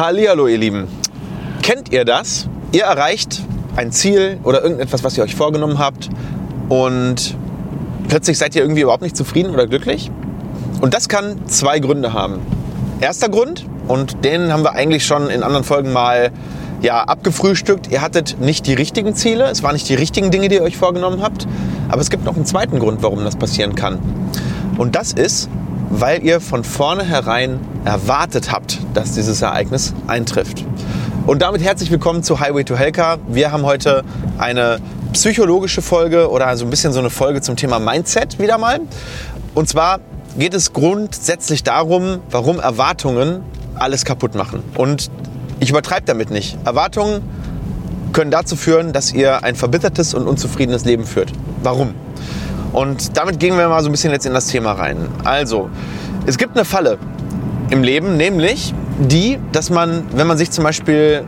Hallihallo, ihr Lieben. Kennt ihr das? Ihr erreicht ein Ziel oder irgendetwas, was ihr euch vorgenommen habt und plötzlich seid ihr irgendwie überhaupt nicht zufrieden oder glücklich? Und das kann zwei Gründe haben. Erster Grund, und den haben wir eigentlich schon in anderen Folgen mal ja, abgefrühstückt. Ihr hattet nicht die richtigen Ziele, es waren nicht die richtigen Dinge, die ihr euch vorgenommen habt. Aber es gibt noch einen zweiten Grund, warum das passieren kann. Und das ist, weil ihr von vornherein erwartet habt, dass dieses Ereignis eintrifft. Und damit herzlich willkommen zu Highway to Helka. Wir haben heute eine psychologische Folge oder so ein bisschen so eine Folge zum Thema Mindset wieder mal. Und zwar geht es grundsätzlich darum, warum Erwartungen alles kaputt machen. Und ich übertreibe damit nicht. Erwartungen können dazu führen, dass ihr ein verbittertes und unzufriedenes Leben führt. Warum? Und damit gehen wir mal so ein bisschen jetzt in das Thema rein. Also, es gibt eine Falle im Leben, nämlich die, dass man, wenn man sich zum Beispiel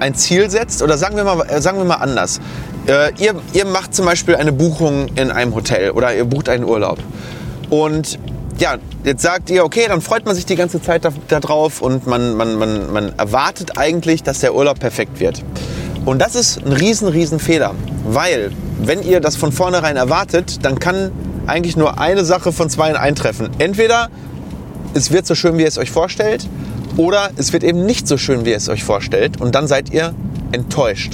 ein Ziel setzt, oder sagen wir mal, äh, sagen wir mal anders, äh, ihr, ihr macht zum Beispiel eine Buchung in einem Hotel oder ihr bucht einen Urlaub. Und ja, jetzt sagt ihr, okay, dann freut man sich die ganze Zeit darauf da und man, man, man, man erwartet eigentlich, dass der Urlaub perfekt wird. Und das ist ein riesen, riesen Fehler, weil wenn ihr das von vornherein erwartet, dann kann eigentlich nur eine Sache von zwei eintreffen. Entweder es wird so schön, wie ihr es euch vorstellt, oder es wird eben nicht so schön, wie ihr es euch vorstellt und dann seid ihr enttäuscht.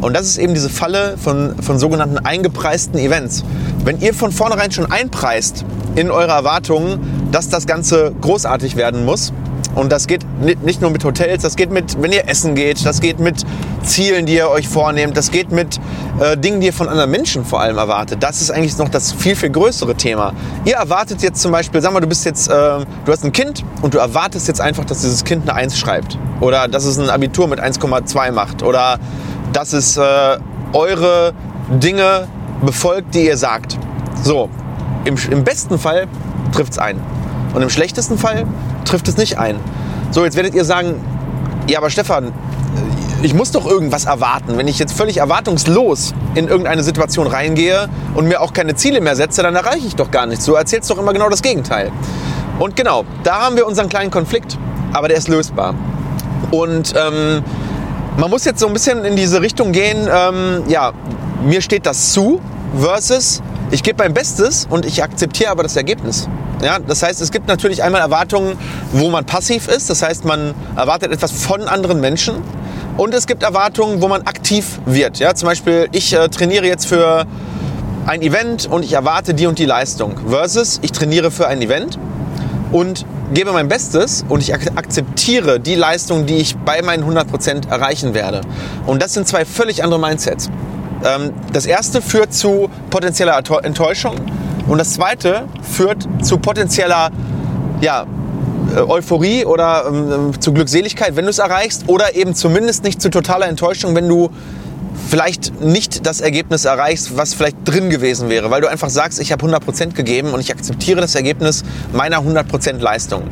Und das ist eben diese Falle von, von sogenannten eingepreisten Events. Wenn ihr von vornherein schon einpreist in eure Erwartungen, dass das Ganze großartig werden muss, und das geht nicht nur mit Hotels, das geht mit, wenn ihr essen geht, das geht mit Zielen, die ihr euch vornehmt, das geht mit äh, Dingen, die ihr von anderen Menschen vor allem erwartet. Das ist eigentlich noch das viel, viel größere Thema. Ihr erwartet jetzt zum Beispiel, sag mal, du bist jetzt, äh, du hast ein Kind und du erwartest jetzt einfach, dass dieses Kind eine 1 schreibt. Oder dass es ein Abitur mit 1,2 macht. Oder dass es äh, eure Dinge befolgt, die ihr sagt. So, im, im besten Fall trifft es ein. Und im schlechtesten Fall trifft es nicht ein. So, jetzt werdet ihr sagen, ja, aber Stefan, ich muss doch irgendwas erwarten. Wenn ich jetzt völlig erwartungslos in irgendeine Situation reingehe und mir auch keine Ziele mehr setze, dann erreiche ich doch gar nichts. Du erzählst doch immer genau das Gegenteil. Und genau, da haben wir unseren kleinen Konflikt, aber der ist lösbar. Und ähm, man muss jetzt so ein bisschen in diese Richtung gehen, ähm, ja, mir steht das zu versus ich gebe mein Bestes und ich akzeptiere aber das Ergebnis. Ja, das heißt, es gibt natürlich einmal Erwartungen, wo man passiv ist. Das heißt, man erwartet etwas von anderen Menschen. Und es gibt Erwartungen, wo man aktiv wird. Ja, zum Beispiel, ich äh, trainiere jetzt für ein Event und ich erwarte die und die Leistung. Versus, ich trainiere für ein Event und gebe mein Bestes und ich akzeptiere die Leistung, die ich bei meinen 100% erreichen werde. Und das sind zwei völlig andere Mindsets. Ähm, das erste führt zu potenzieller Enttäuschung und das zweite führt zu potenzieller ja, äh, Euphorie oder ähm, zu Glückseligkeit, wenn du es erreichst, oder eben zumindest nicht zu totaler Enttäuschung, wenn du vielleicht nicht das Ergebnis erreichst, was vielleicht drin gewesen wäre, weil du einfach sagst, ich habe 100% gegeben und ich akzeptiere das Ergebnis meiner 100% Leistung.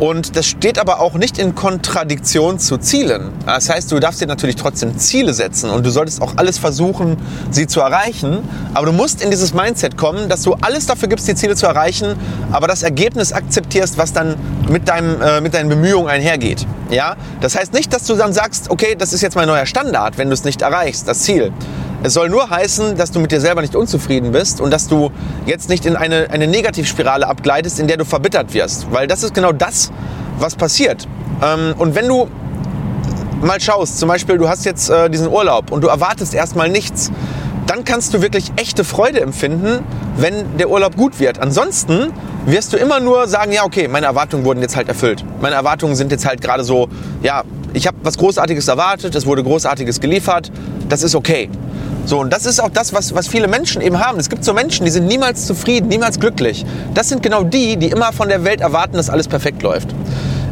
Und das steht aber auch nicht in Kontradiktion zu Zielen. Das heißt, du darfst dir natürlich trotzdem Ziele setzen und du solltest auch alles versuchen, sie zu erreichen. Aber du musst in dieses Mindset kommen, dass du alles dafür gibst, die Ziele zu erreichen, aber das Ergebnis akzeptierst, was dann mit, deinem, äh, mit deinen Bemühungen einhergeht. Ja? Das heißt nicht, dass du dann sagst, okay, das ist jetzt mein neuer Standard, wenn du es nicht erreichst, das Ziel. Es soll nur heißen, dass du mit dir selber nicht unzufrieden bist und dass du jetzt nicht in eine, eine Negativspirale abgleitest, in der du verbittert wirst. Weil das ist genau das, was passiert. Ähm, und wenn du mal schaust, zum Beispiel du hast jetzt äh, diesen Urlaub und du erwartest erstmal nichts, dann kannst du wirklich echte Freude empfinden, wenn der Urlaub gut wird. Ansonsten wirst du immer nur sagen, ja, okay, meine Erwartungen wurden jetzt halt erfüllt. Meine Erwartungen sind jetzt halt gerade so, ja, ich habe was Großartiges erwartet, es wurde Großartiges geliefert, das ist okay. So, und das ist auch das, was, was viele Menschen eben haben. Es gibt so Menschen, die sind niemals zufrieden, niemals glücklich. Das sind genau die, die immer von der Welt erwarten, dass alles perfekt läuft.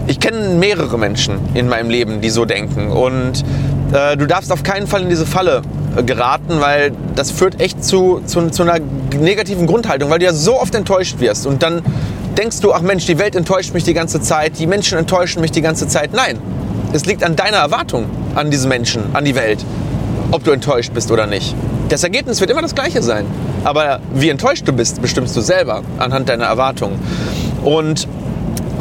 Ich kenne mehrere Menschen in meinem Leben, die so denken. Und äh, du darfst auf keinen Fall in diese Falle äh, geraten, weil das führt echt zu, zu, zu einer negativen Grundhaltung, weil du ja so oft enttäuscht wirst. Und dann denkst du, ach Mensch, die Welt enttäuscht mich die ganze Zeit, die Menschen enttäuschen mich die ganze Zeit. Nein, es liegt an deiner Erwartung an diese Menschen, an die Welt ob du enttäuscht bist oder nicht. Das Ergebnis wird immer das gleiche sein. Aber wie enttäuscht du bist, bestimmst du selber anhand deiner Erwartungen. Und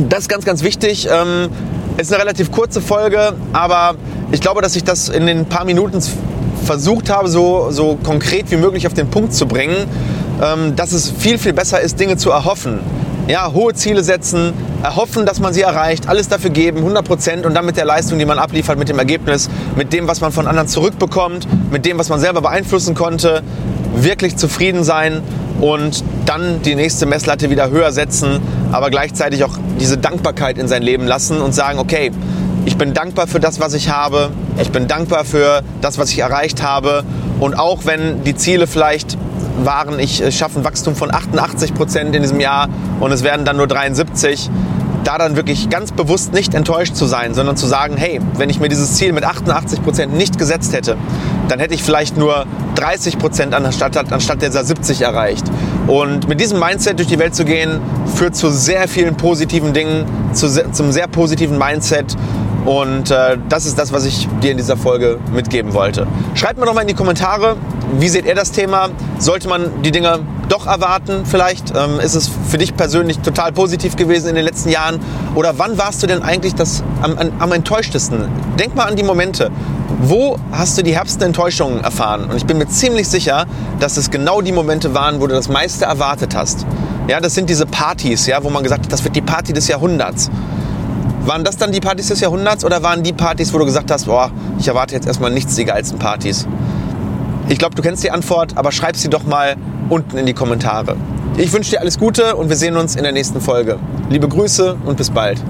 das ist ganz, ganz wichtig. Ähm, Ist eine relativ kurze Folge, aber ich glaube, dass ich das in den paar Minuten versucht habe, so, so konkret wie möglich auf den Punkt zu bringen, ähm, dass es viel, viel besser ist, Dinge zu erhoffen. Ja, hohe Ziele setzen, erhoffen, dass man sie erreicht, alles dafür geben, 100 Prozent und dann mit der Leistung, die man abliefert, mit dem Ergebnis, mit dem, was man von anderen zurückbekommt, mit dem, was man selber beeinflussen konnte, wirklich zufrieden sein und dann die nächste Messlatte wieder höher setzen, aber gleichzeitig auch diese Dankbarkeit in sein Leben lassen und sagen, okay, ich bin dankbar für das, was ich habe, ich bin dankbar für das, was ich erreicht habe und auch wenn die Ziele vielleicht waren, ich schaffe ein Wachstum von 88 Prozent in diesem Jahr und es werden dann nur 73, da dann wirklich ganz bewusst nicht enttäuscht zu sein, sondern zu sagen, hey, wenn ich mir dieses Ziel mit 88 Prozent nicht gesetzt hätte, dann hätte ich vielleicht nur 30 Prozent anstatt, anstatt dieser 70 erreicht. Und mit diesem Mindset durch die Welt zu gehen, führt zu sehr vielen positiven Dingen, zu, zum sehr positiven Mindset und äh, das ist das, was ich dir in dieser Folge mitgeben wollte. Schreibt mir doch mal in die Kommentare, wie seht ihr das Thema? Sollte man die Dinge doch erwarten vielleicht? Ähm, ist es für dich persönlich total positiv gewesen in den letzten Jahren? Oder wann warst du denn eigentlich das am, am, am enttäuschtesten? Denk mal an die Momente. Wo hast du die herbsten Enttäuschungen erfahren? Und ich bin mir ziemlich sicher, dass es genau die Momente waren, wo du das meiste erwartet hast. Ja, das sind diese Partys, ja, wo man gesagt hat, das wird die Party des Jahrhunderts. Waren das dann die Partys des Jahrhunderts oder waren die Partys, wo du gesagt hast, boah, ich erwarte jetzt erstmal nichts die geilsten Partys? Ich glaube, du kennst die Antwort, aber schreib sie doch mal unten in die Kommentare. Ich wünsche dir alles Gute und wir sehen uns in der nächsten Folge. Liebe Grüße und bis bald.